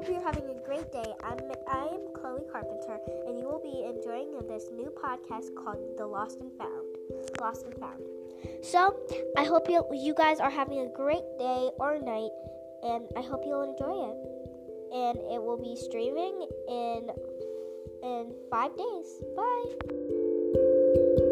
hope you're having a great day. I'm I am Chloe Carpenter, and you will be enjoying this new podcast called The Lost and Found. Lost and Found. So I hope you you guys are having a great day or night, and I hope you'll enjoy it. And it will be streaming in in five days. Bye.